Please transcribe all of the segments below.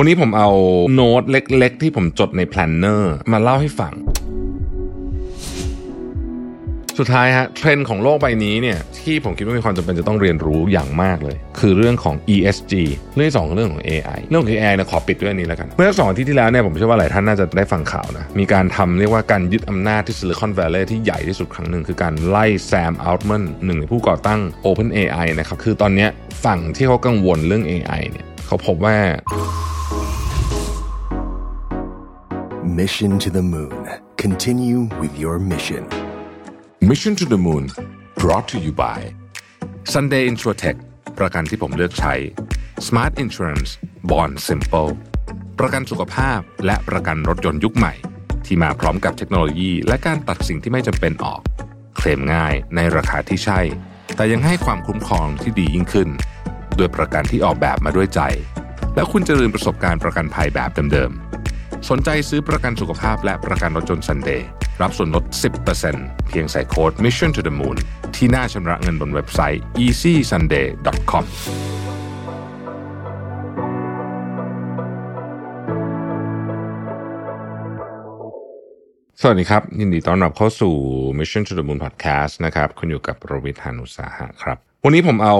วันนี้ผมเอาโน้ตเล็กๆ ที่ผมจดใน planner มาเล่าให้ฟัง สุดท้ายฮะเทรนด์ของโลกใบนี้เนี่ยที่ผมคิดว่ามีความจำเป็นจะต้องเรียนรู้อย่างมากเลย คือเรื่องของ ESG เรื่องที่สองเรื่องของ AI เรื่องของ AI เนี่ยขอปิดด้วยอันนี้แล้วกัน เมื่อสองอาทิตย์ที่แล้วเนี่ยผมเชื่อว่าหลายท่านน่าจะได้ฟังข่าวนะ มีการทำเรียกว่าการยึดอำนาจที่ Silicon Valley ที่ใหญ่ที่สุดครั้งหนึ่ง คือการไล่แซมอัลต์แมนหนึ่งในผู้ก่อตั้ง OpenAI นะครับคือตอนนี้ฝั่งที่เขากังวลเรื่อง AI เนี่ยเขาพบว่า Mission to the Moon. Continue with your mission. Mission to the Moon brought to you by Sunday Insurtech ประกันที่ผมเลือกใช้ Smart Insurance Bond Simple ประกันสุขภาพและประกันรถยนต์ยุคใหม่ ที่มาพร้อมกับเทคโนโลยี และการตัดสิ่งที่ไม่จำเป็นออก เคลมง่ายในราคาที่ใช่ แต่ยังให้ความคุ้มครองที่ดียิ่งขึ้น ด้วยประกันที่ออกแบบมาด้วยใจ และคุณจะลืมประสบการณ์ประกันภัยแบบเดิมๆ สนใจซื้อประกันสุขภาพและประกันรถยนต์ Sunday รับส่วนลด 10%เพียงใส่โค้ด Mission to the Moon ที่หน้าชำระเงินบนเว็บไซต์ easysunday.com สวัสดีครับ ยินดีต้อนรับเข้าสู่ Mission to the Moon Podcast นะครับคุณอยู่กับรวิศ หาญอุตสาหะครับ วันนี้ผมเอา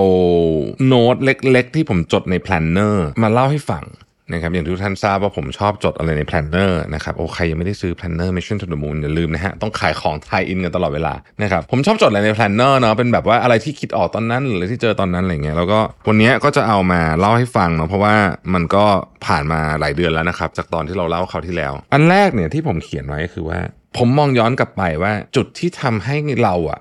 โน้ตเล็กๆ ที่ผมจดใน planner มาเล่าให้ฟัง นะครับอย่างที่ทุกท่านทราบว่าผมชอบจดอะไรใน planner นะครับโอ้ใครยังไม่ได้ซื้อแพลนเนอร์ Mission to the Moon อย่าลืมนะฮะต้องขายของ tie-in กันตลอดเวลานะครับผมชอบจดอะไรใน planner เนาะเป็นแบบว่าอะไรที่คิดออกตอนนั้นหรือที่เจอตอนนั้นอะไรเงี้ยแล้วก็วันนี้ก็จะเอามาเล่าให้ฟังเนาะเพราะว่ามันก็ผ่านมาหลายเดือนแล้วนะครับจากตอนที่เราเล่าคราวที่แล้ว อันแรกเนี่ยที่ผมเขียนไว้ก็คือว่า ผมมองย้อนกลับไปว่าจุดที่ทำให้เราอะ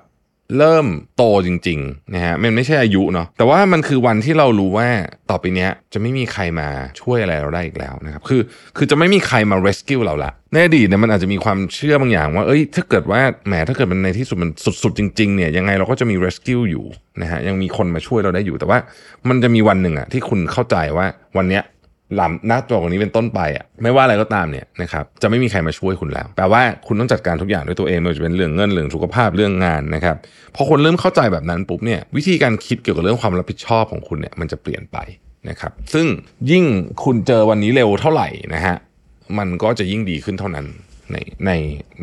เริ่มโตจริงๆนะฮะมันไม่ใช่อายุเนาะแต่ว่ามันคือวันที่เรารู้ว่าต่อไปเนี้ยจะไม่มีใครมาช่วยอะไรเราได้อีกแล้วนะครับคือคือจะไม่มีใครมา rescue เราละในอดีตเนี่ยมันอาจจะมีความเชื่อบางอย่างว่าเอ้ยถ้าเกิดว่าแหมถ้าเกิดมันในที่สุดมันสุดๆจริงๆเนี่ยยังไงเราก็จะมี rescue อยู่นะฮะยังมีคนมาช่วยเราได้อยู่แต่ว่า มันจะมีวันหนึ่งอะที่คุณเข้าใจว่าวันเนี้ย หลังนักตัวของนี้เป็นต้นไปอะไม่ว่าอะไรก็ตามเนี่ยนะครับจะไม่มีใครมาช่วยคุณแล้วแปลว่าคุณต้องจัดการทุกอย่างด้วยตัวเองไม่ว่าจะเป็นเรื่องเงินเรื่องสุขภาพเรื่องงานนะครับพอคนเริ่มเข้าใจแบบนั้นปุ๊บเนี่ยวิธีการคิดเกี่ยวกับเรื่องความรับผิดชอบของคุณเนี่ยมันจะเปลี่ยนไปนะครับซึ่งยิ่งคุณเจอวันนี้เร็วเท่าไหร่นะฮะมันก็จะยิ่งดีขึ้นเท่านั้น ในใน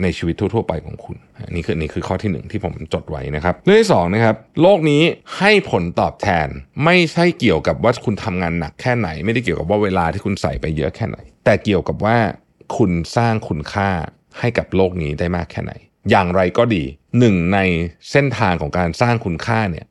ในชีวิตทั่ว ๆ ไปของคุณนนี่คือนี่คือข้อที่หนึ่งที่ผมจดไว้นะครับ เรื่องที่สองนะครับโลกนี้ให้ผลตอบแทนไม่ใช่เกี่ยวกับว่าคุณทำงานหนักแค่ไหน ไม่ได้เกี่ยวกับว่าเวลาที่คุณใส่ไปเยอะแค่ไหน แต่เกี่ยวกับว่าคุณสร้างคุณค่าให้กับโลกนี้ได้มากแค่ไหน อย่างไรก็ดีหนึ่งในเส้นทางของการสร้างคุณค่าเนี่ย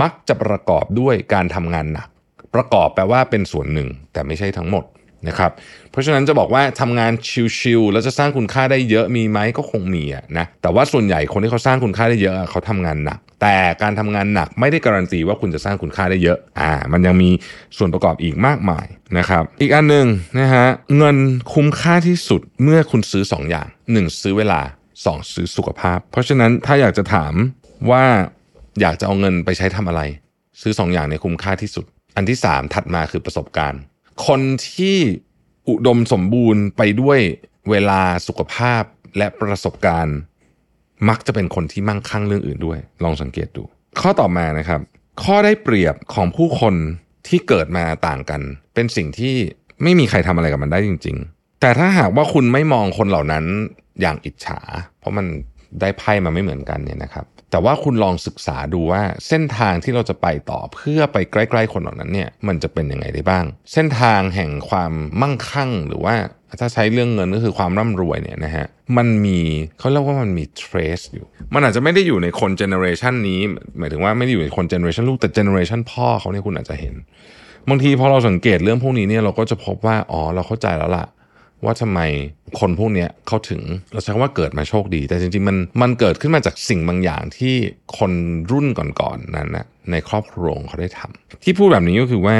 มักจะประกอบด้วยการทำงานหนัก ประกอบแปลว่าเป็นส่วนหนึ่งแต่ไม่ใช่ทั้งหมด นะครับเพราะฉะนั้นจะบอกว่าทำงานชิวๆแล้วจะสร้างคุณค่าได้เยอะมีไหมก็คงมีนะแต่ว่าส่วนใหญ่คนที่เขาสร้างคุณค่าได้เยอะเขาทำงานหนัก แต่การทำงานหนักไม่ได้การันตีว่าคุณจะสร้างคุณค่าได้เยอะอ่ามันยังมีส่วนประกอบอีกมากมายนะครับอีกอันหนึ่งนะฮะเงินคุ้มค่าที่สุดเมื่อคุณซื้อ 2 อย่าง 1 ซื้อเวลา 2 ซื้อสุขภาพ เพราะฉะนั้นถ้าอยากจะถามว่าอยากจะเอาเงินไปใช้ทำอะไร ซื้อ 2 อย่างในยคุ้มค่าที่สุด อันที่ 3 ถัดมาคือประสบการณ์ คนที่อุดมสมบูรณ์ไปด้วยเวลาสุขภาพและประสบการณ์ มักจะเป็นคนที่มั่งคั่งเรื่องอื่นด้วย ลองสังเกตดู ข้อต่อมานะครับ ข้อได้เปรียบของผู้คนที่เกิดมาต่างกัน เป็นสิ่งที่ไม่มีใครทำอะไรกับมันได้จริง ๆ แต่ถ้าหากว่าคุณไม่มองคนเหล่านั้นอย่างอิจฉา เพราะมันได้ไพ่มาไม่เหมือนกันเนี่ยนะครับ แต่ว่าคุณลองศึกษาดูว่าเส้นทางที่เราจะไปต่อเพื่อไปใกล้ๆคนเหล่านั้นเนี่ยมันจะเป็นยังไงได้บ้าง เส้นทางแห่งความมั่งคั่งหรือว่าถ้าใช้เรื่องเงินก็คือความร่ำรวยเนี่ยนะฮะมันมีเขาเรียกว่ามันมี trace อยู่ มันอาจจะไม่ได้อยู่ในคน generation นี้ หมายถึงว่าไม่ได้อยู่ในคน generation ลูกแต่ generation พ่อเขาเนี่ยคุณอาจจะเห็นบางทีพอเราสังเกตเรื่องพวกนี้เนี่ยเราก็จะพบว่าอ๋อเราเข้าใจแล้วล่ะ ว่าทำไมคนพวกเนี้ยเขาถึงเราใช้คำว่าเกิดมาโชคดี แต่จริงๆมันมันเกิดขึ้นมาจากสิ่งบางอย่างที่คนรุ่นก่อนๆนั้นนะในครอบครัวเขาได้ทำที่พูดแบบนี้ก็คือว่า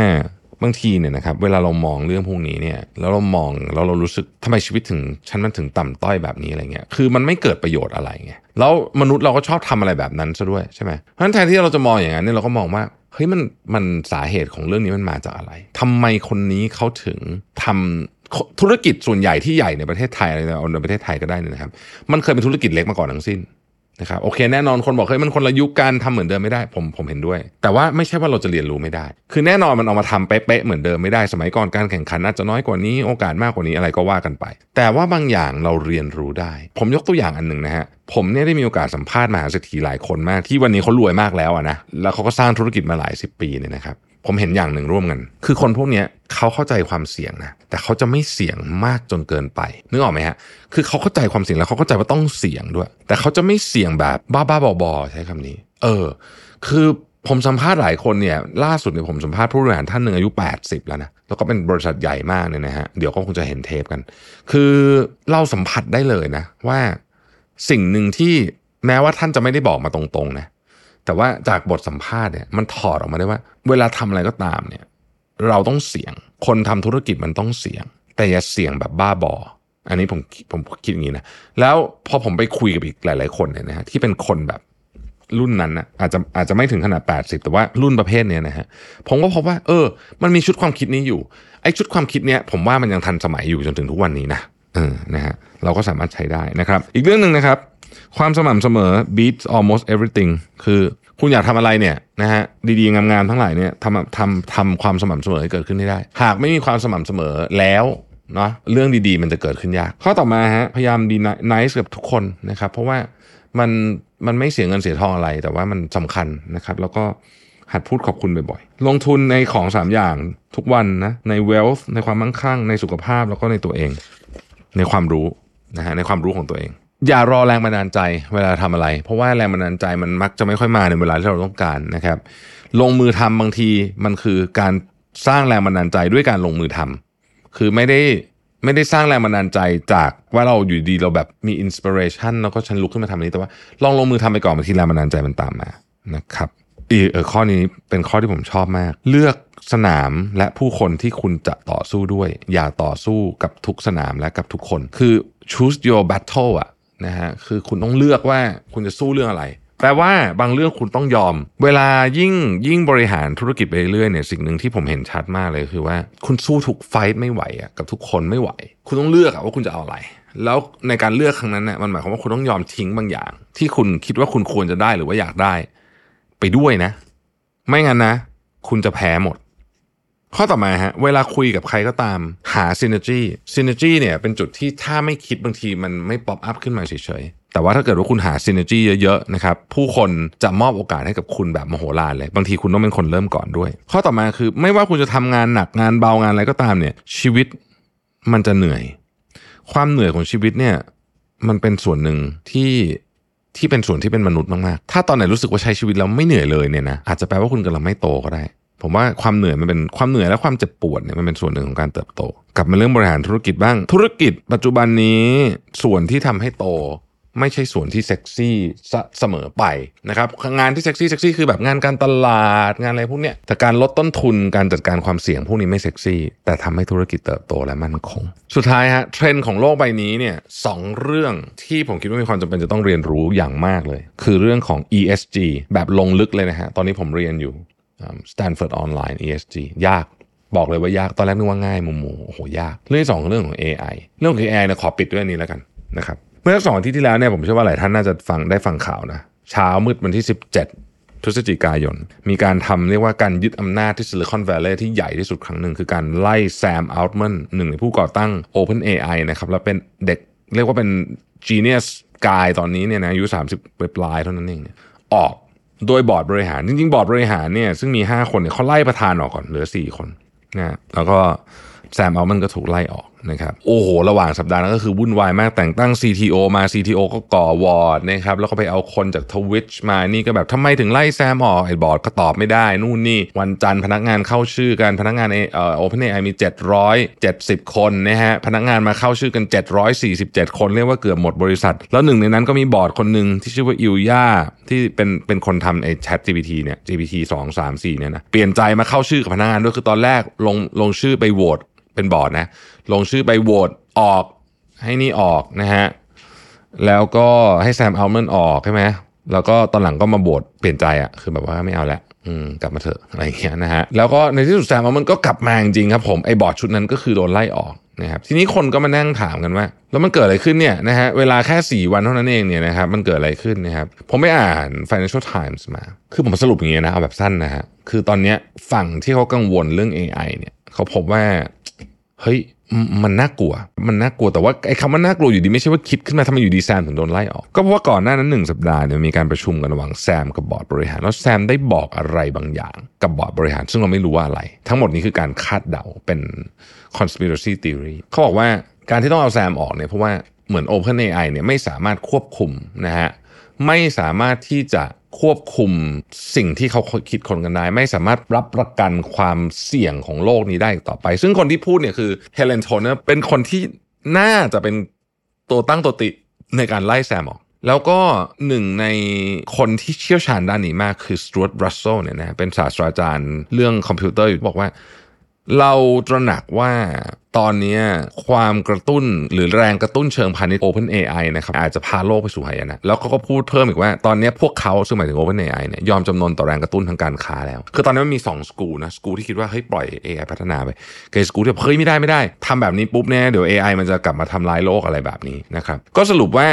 บางทีเนี่ยนะครับเวลาเรามองเรื่องพวกนี้เนี่ยแล้วเรามองแล้วเรารู้สึกทำไมชีวิตถึงฉันมันถึงต่ำต้อยแบบนี้อะไรเงี้ยคือมันไม่เกิดประโยชน์อะไรไงแล้วมนุษย์เราก็ชอบทำอะไรแบบนั้นซะด้วยใช่ไหมเพราะฉะนั้นแทนที่เราจะมองอย่างนั้นเนี่ยเราก็มองว่าเฮ้ยมันมันสาเหตุของเรื่องนี้มันมาจากอะไรทำไมคนนี้เขาถึงทำ ธุรกิจส่วนใหญ่ที่ใหญ่ในประเทศไทยอะไรเอาในประเทศไทยก็ได้นะครับ มันเคยเป็นธุรกิจเล็กมาก่อนทั้งสิ้นนะครับโอเคแน่นอนคนบอกเฮ้ยมันคนละยุคกันทำเหมือนเดิมไม่ได้ผมผมเห็นด้วย แต่ว่าไม่ใช่ว่าเราจะเรียนรู้ไม่ได้ คือแน่นอนมันเอามาทำเป๊ะๆเหมือนเดิมไม่ได้สมัยก่อนการแข่งขันอาจจะน้อยกว่านี้โอกาสมากกว่านี้อะไรก็ว่ากันไป แต่ว่าบางอย่างเราเรียนรู้ได้ ผมยกตัวอย่างอันหนึ่งนะฮะผมเนี่ยได้มีโอกาสสัมภาษณ์มหาเศรษฐีหลายคนมากที่วันนี้เขารวยมากแล้วอะนะแล้วเขาก็สร้างธุรกิจมาหลายสิบปีเนี่ยนะครับ ผมเห็นอย่างหนึ่งร่วมกัน คือคนพวกนี้เขาเข้าใจความเสี่ยงนะ แต่เขาจะไม่เสี่ยงมากจนเกินไป นึกออกไหมฮะ คือเขาเข้าใจความเสี่ยงแล้วเขาเข้าใจว่าต้องเสี่ยงด้วย แต่เขาจะไม่เสี่ยงแบบบ้าๆบอๆใช้คำนี้ เออ คือผมสัมภาษณ์หลายคนเนี่ย ล่าสุดเนี่ยผมสัมภาษณ์ผู้บริหารท่านหนึ่งอายุ 80 แล้วนะ แล้วก็เป็นบริษัทใหญ่มากเนี่ยนะฮะ เดี๋ยวก็คงจะเห็นเทปกัน คือเราสัมผัสได้เลยนะ ว่าสิ่งหนึ่งที่แม้ว่าท่านจะไม่ได้บอกมาตรงๆนะ แต่ว่าจากบทสัมภาษณ์เนี่ยมันถอดออกมาได้ว่า เวลาทำอะไรก็ตามเนี่ยเราต้องเสี่ยง คนทำธุรกิจมันต้องเสี่ยง แต่อย่าเสี่ยงแบบบ้าบอ อันนี้ผมผมคิดอย่างนี้นะ แล้วพอผมไปคุยกับอีกหลาย ๆ คนเนี่ยนะฮะที่เป็นคนแบบรุ่นนั้นนะอาจจะอาจจะไม่ถึงขนาด 80 แต่ว่ารุ่นประเภทเนี้ยนะฮะผมก็พบว่า เออ มันมีชุดความคิดนี้อยู่ไอ้ชุดความคิดเนี้ยผมว่ามันยังทันสมัยอยู่จนถึงทุกวันนี้นะเออนะฮะเราก็สามารถใช้ได้นะครับ อีกเรื่องหนึ่งนะครับ ความสม่ำเสมอ beats almost everything คือคุณอยากทำอะไรเนี่ยนะฮะดีๆ งามๆ ทั้งหลายเนี่ยทำทำทำความสม่ำเสมอให้เกิดขึ้นได้ หากไม่มีความสม่ำเสมอแล้วเนาะเรื่องดีๆ มันจะเกิดขึ้นยาก ข้อต่อมาฮะพยายามดีน i c e กับทุกคนนะครับ เพราะว่ามันมันไม่เสียเงินเสียทองอะไร แต่ว่ามันสำคัญนะครับ แล้วก็หัดพูดขอบคุณบ่อยๆ ลงทุนในของ 3 อย่างทุกวันนะ ใน wealth ในความมั่งคั่ง ในสุขภาพ แล้วก็ในตัวเอง ในความรู้นะฮะ ในความรู้ของตัวเอง อย่ารอแรงบันดาลใจเวลาทำอะไร เพราะว่าแรงบันดาลใจมันมักจะไม่ค่อยมาในเวลาที่เราต้องการนะครับ ลงมือทำบางทีมันคือการสร้างแรงบันดาลใจด้วยการลงมือทำคือไม่ได้ไม่ได้สร้างแรงบันดาลใจจากว่าเราอยู่ดีเราแบบมีอินสปิเรชันแล้วก็ฉันลุกขึ้นมาทำอันนี้แต่ว่าลองลงมือทำไปก่อนบางทีแรงบันดาลใจมันตามมานะครับอีกเออข้อนี้เป็นข้อที่ผมชอบมาก เลือกสนามและผู้คนที่คุณจะต่อสู้ด้วย อย่าต่อสู้กับทุกสนามและกับทุกคน คือ choose your battle อะ นะฮะคือคุณต้องเลือกว่าคุณจะสู้เรื่องอะไรแปลว่าบางเรื่องคุณต้องยอม เวลายิ่งยิ่งบริหารธุรกิจไปเรื่อยเนี่ยสิ่งหนึ่งที่ผมเห็นชัดมากเลยคือว่า คุณสู้ทุกไฟต์ไม่ไหวอะกับทุกคนไม่ไหว คุณต้องเลือกอะว่าคุณจะเอาอะไร แล้วในการเลือกครั้งนั้นเนี่ยมันหมายความว่าคุณต้องยอมทิ้งบางอย่าง ที่คุณคิดว่าคุณควรจะได้หรือว่าอยากได้ ไปด้วยนะ ไม่งั้นนะ คุณจะแพ้หมด ข้อต่อมาฮะเวลาคุยกับใครก็ตามหา synergy synergy เนี่ยเป็นจุดที่ถ้าไม่คิดบางทีมันไม่ป๊อปอัพขึ้นมาเฉยๆ แต่ว่าถ้าเกิดว่าคุณหา synergy เยอะๆนะครับผู้คนจะมอบโอกาสให้กับคุณแบบมโหฬารเลย บางทีคุณต้องเป็นคนเริ่มก่อนด้วย ข้อต่อมาคือไม่ว่าคุณจะทำงานหนักงานเบางานอะไรก็ตามเนี่ยชีวิตมันจะเหนื่อย ความเหนื่อยของชีวิตเนี่ยมันเป็นส่วนหนึ่งที่ที่เป็นส่วนที่เป็นมนุษย์มากๆ ถ้าตอนไหนรู้สึกว่าใช้ชีวิตแล้วไม่เหนื่อยเลยเนี่ยนะอาจจะแปลว่าคุณกำลังไม่โตก็ได้ ผมว่าความเหนื่อยมันเป็นความเหนื่อยและความเจ็บปวดเนี่ยมันเป็นส่วนหนึ่งของการเติบโต กลับมาเรื่องบริหารธุรกิจบ้าง ธุรกิจปัจจุบันนี้ส่วนที่ทำให้โต ไม่ใช่ส่วนที่เซ็กซี่เสมอไปนะครับงานที่เซ็กซี่เซ็กซี่คือแบบงานการตลาดงานอะไรพวกเนี้ยแต่การลดต้นทุนการจัดการความเสี่ยงพวกนี้ไม่เซ็กซี่ แต่ทำให้ธุรกิจเติบโตและมั่นคง สุดท้ายฮะเทรนด์ของโลกใบนี้เนี่ยสองเรื่องที่ผมคิดว่ามีความจำเป็นจะต้องเรียนรู้อย่างมากเลย คือเรื่องของ ESG แบบลงลึกเลยนะฮะตอนนี้ผมเรียนอยู่ Stanford Online ESG ยากบอกเลยว่ายากตอนแรกนึกว่าง่ายมุมมูโอ้โหยากเรื่องที่สองเรื่องของ AI เรื่องของ AI เนี่ยขอปิดด้วยนี้แล้วกันนะครับเมื่อสองอาทิตย์ที่แล้วเนี่ยผมเชื่อว่าหลายท่านน่าจะฟังได้ฟังข่าวนะเช้ามืดวันที่ 17พฤศจิกายน มีการทำเรียกว่าการยึดอำนาจที่ Silicon Valley ที่ใหญ่ที่สุดครั้งหนึ่ง คือการไล่แซมอัลต์แมนหนึ่งในผู้ก่อตั้ง OpenAI นะครับแล้วเป็นเด็กเรียกว่าเป็น genius guy ตอนนี้เนี่ยนะอายุ 30ปลายเท่านั้นเองออก โดยบอร์ดบริหาร จริงๆ บอร์ดบริหารเนี่ยซึ่งมี 5 คนเนี่ยเขาไล่ประธานออกก่อนเหลือ 4 คนนะแล้วก็แซมเอามันก็ถูกไล่ออก นะครับโอ้โห ระหว่างสัปดาห์นั้นก็คือวุ่นวายมากแต่งตั้ง CTO มา CTO ก็ก่อวอร์ดนะครับแล้วก็ไปเอาคนจากทวิชมานี่ก็แบบทำไมถึงไล่แซมออกไอ้บอร์ดก็ตอบไม่ได้ นู่นนี่ วันจันทร์พนักงานเข้าชื่อกันพนักงานเอ่อ OpenAI มี 770 คนนะฮะพนักงานมาเข้าชื่อกัน 747 คนเรียกว่าเกือบหมดบริษัท แล้วหนึ่งในนั้นก็มีบอร์ดคนหนึ่งที่ชื่อว่าอิลยาที่เป็นเป็นคนทำไอ้ Chat GPT เนี่ย GPT 2 3 4เนี่ยนะเปลี่ยนใจมาเข้าชื่อกับพนักงานด้วยคือตอนแรกลงลงชื่อไปโหวต เป็นบอร์ดนะ ลงชื่อไปโหวตออกให้นี่ออกนะฮะ แล้วก็ให้แซมอัลเมนออกใช่ไหมแล้วก็ตอนหลังก็มาโหวตเปลี่ยนใจอะ่ะคือแบบว่าไม่เอาแล้วอืมกลับมาเถอะอะไรเงี้ยนะฮะแล้วก็ในที่สุดแซมมันก็กลับมาจริงครับผมไอ้บอร์ดชุดนั้นก็คือโดนไล่ออกนะครับทีนี้คนก็มานั่งถามกันว่า แล้วมันเกิดอะไรขึ้นเนี่ยนะฮะเวลาแค่ 4 วันเท่านั้นเองเนี่ยนะครับมันเกิดอะไรขึ้นนะครับผมไปอ่าน Financial Times มา คือผมสรุปอย่างเงี้ยนะเอาแบบสั้นนะฮะคือตอนเนี้ยฝั่งที่เขากังวลเรื่อง AI เนี่ยเขาพบว่า เฮ้ยมันน่ากลัว มันน่ากลัวแต่ว่าไอ้คำว่าน่ากลัวอยู่ดีไม่ใช่ว่าคิดขึ้นมาทำไมอยู่ดีแซมถึงโดนไล่ออก ก็เพราะว่าก่อนหน้านั้นหนึ่งสัปดาห์เนี่ยมีการประชุมกันระหว่างแซมกับบอร์ดบริหาร แล้วแซมได้บอกอะไรบางอย่าง กับบอร์ดบริหาร ซึ่งเราไม่รู้ว่าอะไร ทั้งหมดนี้คือการคาดเดาเป็น conspiracy theory เขาบอกว่าการที่ต้องเอาแซมออกเนี่ยเพราะว่าเหมือน OpenAI เนี่ยไม่สามารถควบคุมนะฮะไม่สามารถที่จะ ควบคุมสิ่งที่เขาคิดค้นกันได้ไม่สามารถรับประกันความเสี่ยงของโลกนี้ได้ต่อไป ซึ่งคนที่พูดเนี่ยคือเฮเลนโทเนอร์เป็นคนที่น่าจะเป็นตัวตั้งตัวตีในการไล่แซมออก แล้วก็หนึ่งในคนที่เชี่ยวชาญด้านนี้มากคือสจ๊วต รัสเซลล์เนี่ยนะเป็นศาสตราจารย์เรื่องคอมพิวเตอร์อยู่บอกว่า เราตระหนักว่า ตอนนี้ความกระตุ้นหรือแรงกระตุ้นเชิงพาณิชย์ Open AI นะครับอาจจะพาโลกไปสู่หายนะแล้วเขาก็พูดเพิ่มอีกว่าตอนนี้พวกเขาซึ่งหมายถึง Open AI เนี่ยยอมจำนนต่อแรงกระตุ้นทางการค้าแล้ว คือตอนนี้มันมี 2 สกูนะสกูที่คิดว่าเฮ้ยปล่อย AI พัฒนาไปกับสกูที่เฮ้ยไม่ได้ไม่ได้ทำแบบนี้ปุ๊บเนี่ยเดี๋ยว AI มันจะกลับมาทำลายโลกอะไรแบบนี้นะครับก็สรุปว่า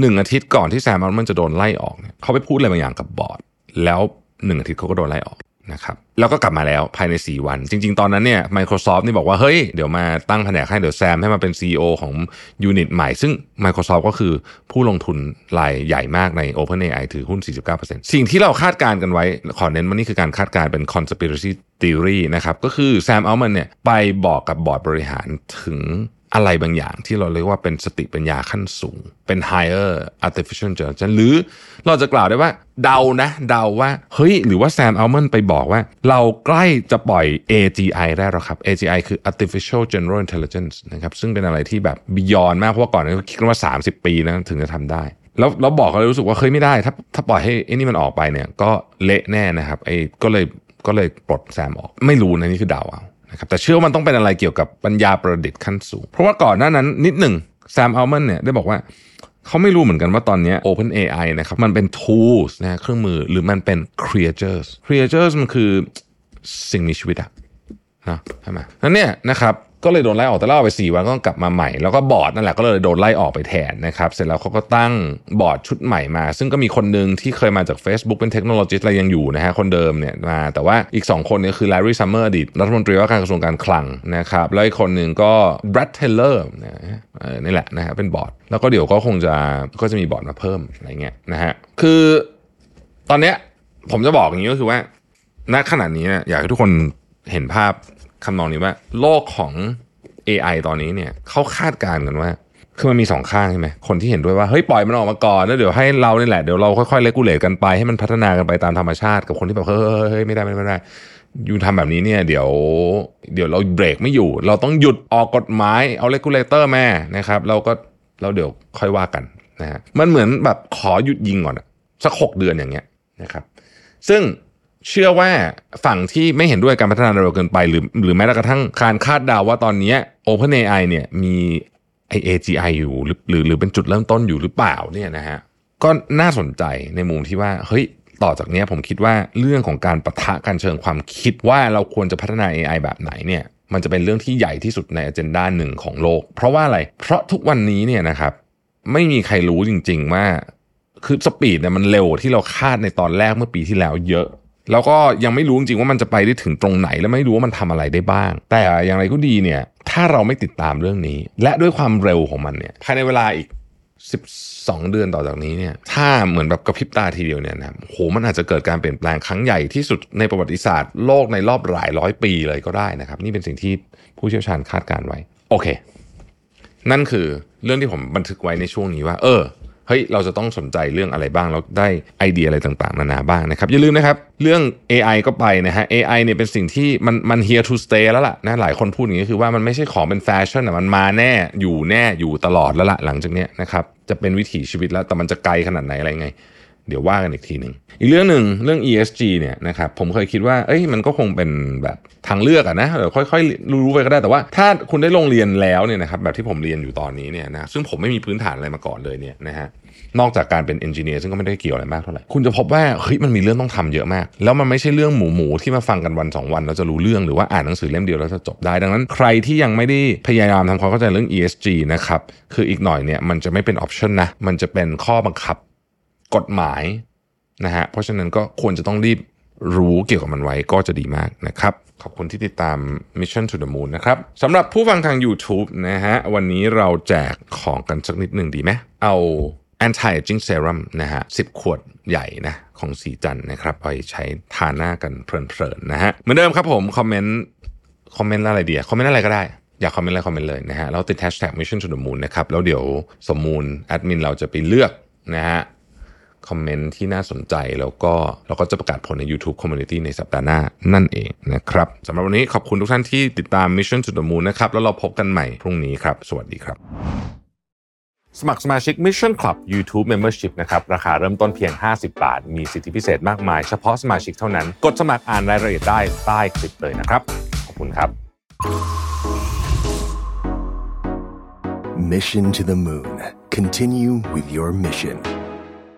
หนึ่งอาทิตย์ก่อนที่แซมมันจะโดนไล่ออกเนี่ยเขาไปพูดอะไรบางอย่างกับบอร์ดแล้วหนึ่งอาทิตย์เขาก็โดนไล่ออก นะครับแล้วก็กลับมาแล้วภายใน 4 วัน จริง ๆ ตอนนั้นเนี่ย Microsoft นี่บอกว่า เฮ้ย เดี๋ยวมาตั้งแผนกให้เดี๋ยวแซมให้มาเป็น CEO ของ unit ใหม่ ซึ่ง Microsoft ก็คือผู้ลงทุนรายใหญ่มากใน OpenAI ถือหุ้น 49%สิ่งที่เราคาดการณ์กันไว้ ขอเน้นว่านี่คือการคาดการณ์เป็น conspiracy theory นะครับ ก็คือแซมอัลต์แมนเนี่ยไปบอกกับบอร์ดบริหารถึง อะไรบางอย่างที่เราเรียกว่าเป็นสติปัญญาขั้นสูง เป็น higher artificial intelligence หรือเราจะกล่าวได้ว่าเดานะ เดาว่า เฮ้ย หรือว่าแซมอัลต์แมนไปบอกว่า เราใกล้จะปล่อย AGI ได้แล้วครับ AGI คือ artificial general intelligence นะครับ ซึ่งเป็นอะไรที่แบบ beyond มาก เพราะว่าก่อนนั้นคิดว่า 30 ปีนะถึงจะทำได้ แล้วเราบอกเขาเลยรู้สึกว่าเฮ้ยไม่ได้ ถ้าถ้าปล่อยให้ไอ้นี่มันออกไปเนี่ย ก็เละแน่นะครับไอ้ก็เลยก็เลยปลดแซมออก ไม่รู้นะนี่คือเดาเอา นะครับแต่เชื่อว่ามันต้องเป็นอะไรเกี่ยวกับปัญญาประดิษฐ์ขั้นสูง เพราะว่าก่อนหน้านั้นนิดหนึ่งแซมอัลมันเนี่ยได้บอกว่าเขาไม่รู้เหมือนกันว่าตอนนี้ Open AI นะครับมันเป็น tools นะเครื่องมือหรือมันเป็น creatures creatures มันคือสิ่งมีชีวิตอะนะใช่ไหมนั่นเนี่ยนะครับ ก็เลยโดนไล่ออกแต่เล่าไป 4 วันก็กลับมาใหม่ แล้วก็บอร์ดนั่นแหละก็เลยโดนไล่ออกไปแทนนะครับเสร็จแล้วเขาก็ตั้งบอร์ดชุดใหม่มา ซึ่งก็มีคนหนึ่งที่เคยมาจาก Facebook เป็นเทคโนโลยีอะไรยังอยู่นะฮะคนเดิมเนี่ยมาแต่ว่าอีก 2 คนเนี่ยคือ Larry Summer อดีตรัฐมนตรีว่าการกระทรวงการคลังนะครับแล้วอีกคนหนึ่งก็ Brad Taylor นะนี่แหละนะฮะเป็นบอร์ด แล้วก็เดี๋ยวก็คงจะก็จะมีบอร์ดมาเพิ่มอะไรเงี้ยนะฮะคือตอนเนี้ยผมจะบอกอย่างนี้ก็คือว่าณขณะนี้อยากให้ทุกคนเห็นภาพ คำนองนี้ว่า โลกของ AI ตอนนี้เนี่ยเขาคาดการณ์กันว่าคือมันมีสองข้างใช่ไหมคนที่เห็นด้วยว่าเฮ้ยปล่อยมันออกมาก่อนแล้วเดี๋ยวให้เราเนี่ยแหละเดี๋ยวเราค่อยๆ regulate กันไปให้มันพัฒนากันไปตามธรรมชาติกับคนที่แบบเฮ้ยเฮ้ยไม่ได้ไม่ได้ไม่ได้ you ทำแบบนี้เนี่ยเดี๋ยวเดี๋ยวเราเบรกไม่อยู่ เราต้องหยุดออกกฎหมายเอา regulator แม่นะครับเราก็เราเดี๋ยวค่อยว่ากันนะฮะมันเหมือนแบบขอหยุดยิงก่อนสักหกเดือนอย่างเงี้ยนะครับ ซึ่ง เชื่อว่าฝั่งที่ไม่เห็นด้วยการพัฒนาเร็วเกินไปหรือหรือแม้กระทั่งการคาดเดาวว่าตอนนี้ OpenAI เนี่ยมีไอ AGI อยู่หรือหรือหรือเป็นจุดเริ่มต้นอยู่หรือเปล่าเนี่ยนะฮะก็น่าสนใจในมุมที่ว่าเฮ้ยต่อจากนี้ผมคิดว่าเรื่องของการประทะกันเชิงความคิดว่าเราควรจะพัฒนา AI แบบไหนเนี่ยมันจะเป็นเรื่องที่ใหญ่ที่สุดในอเจนดาหนึ่งของโลก เพราะว่าอะไร เพราะทุกวันนี้เนี่ยนะครับไม่มีใครรู้จริง ๆ ว่าคือสปีดเนี่ยมันเร็วที่เราคาดในตอนแรกเมื่อปีที่แล้วเยอะ แล้วก็ยังไม่รู้จริงๆว่ามันจะไปได้ถึงตรงไหน และไม่รู้ว่ามันทำอะไรได้บ้าง แต่อย่างไรก็ดีเนี่ย ถ้าเราไม่ติดตามเรื่องนี้ และด้วยความเร็วของมันเนี่ยภายในเวลาอีก 12 เดือนต่อจากนี้เนี่ย ถ้าเหมือนแบบกระพริบตาทีเดียวเนี่ยนะโหมันอาจจะเกิดการเปลี่ยนแปลงครั้งใหญ่ที่สุดในประวัติศาสตร์โลกในรอบหลายร้อยปีเลยก็ได้นะครับ นี่เป็นสิ่งที่ผู้เชี่ยวชาญคาดการไว้ โอเค นั่นคือเรื่องที่ผมบันทึกไว้ในช่วงนี้ว่า เออ เฮ้ยเราจะต้องสนใจเรื่องอะไรบ้างแล้วได้ไอเดียอะไรต่างๆ นานาบ้างนะครับอย่าลืมนะครับเรื่อง AI ก็ไปนะฮะ AI เนี่ยเป็นสิ่งที่มันมัน here to stay แล้วล่ะนะหลายคนพูดอย่างนี้คือว่ามันไม่ใช่ของเป็นแฟชั่นอะมันมาแน่อยู่แน่อยู่ตลอดแล้วล่ะหลังจากเนี้ยนะครับจะเป็นวิถีชีวิตแล้วแต่มันจะไกลขนาดไหนอะไรไง เดี๋ยวว่ากันอีกทีหนึ่งอีกเรื่องหนึ่งเรื่อง ESG เนี่ยนะครับผมเคยคิดว่าเอ้ยมันก็คงเป็นแบบทางเลือกอะนะเดี๋ยวค่อยๆ รู้ไปก็ได้แต่ว่า ถ้าคุณได้ลงเรียนแล้วเนี่ยนะครับแบบที่ผมเรียนอยู่ตอนนี้เนี่ยนะซึ่งผมไม่มีพื้นฐานอะไรมาก่อนเลยเนี่ยนะฮะนอกจากการเป็นเอนจิเนียร์ซึ่งก็ไม่ได้เกี่ยวอะไรมากเท่าไหร่คุณจะพบว่าเฮ้ยมันมีเรื่องต้องทำเยอะมาก แล้วมันไม่ใช่เรื่องหมูหมูๆที่มาฟังกันวันสองวันแล้วจะรู้เรื่องหรือว่าอ่านหนังสือเล่มเดียวแล้วจะจบได้ดังนั้น ใครที่ยังไม่ได้พยายามทำความเข้าใจเรื่อง ESG นะครับคืออีกหน่อยเนี่ยมันจะไม่เป็นออปชันนะมันจะเป็นข้อบังคับ กฎหมายนะฮะเพราะฉะนั้นก็ควรจะต้องรีบรู้เกี่ยวกับมันไว้ก็จะดีมากนะครับ ขอบคุณที่ติดตาม Mission to the Moon นะครับสำหรับผู้ฟังทาง YouTube นะฮะวันนี้เราแจกของกันสักนิดหนึ่งดีไหมเอา anti aging serum นะฮะ10ขวดใหญ่นะของศรีจันทร์นะครับไปใช้ทาหน้ากันเพลินๆนะฮะเหมือนเดิมครับผมคอมเมนต์คอมเมนต์อะไรดีคอมเมนต์อะไรก็ได้ อยากคอมเมนต์อะไรคอมเมนต์เลยนะฮะแล้วติดแฮชแท็ก mission to the moon นะครับ แล้วเดี๋ยวสมมูลแอดมินเราจะไปเลือกนะฮะ คอมเมนต์ที่น่าสนใจแล้วก็เราก็จะประกาศผลใน YouTube Community ในสัปดาห์หน้านั่นเองนะครับสำหรับวันนี้ขอบคุณทุกท่านที่ติดตาม Mission to the Moon นะครับแล้วเราพบกันใหม่พรุ่งนี้ครับ สวัสดีครับ สมัครสมาชิก Mission Club YouTube Membership นะครับ ราคาเริ่มต้นเพียง 50 บาท มีสิทธิพิเศษมากมาย เฉพาะสมาชิกเท่านั้น กดสมัครอ่านรายละเอียดได้ใต้คลิปเลยนะครับ ขอบคุณครับ Mission to the Moon. Continue with your mission.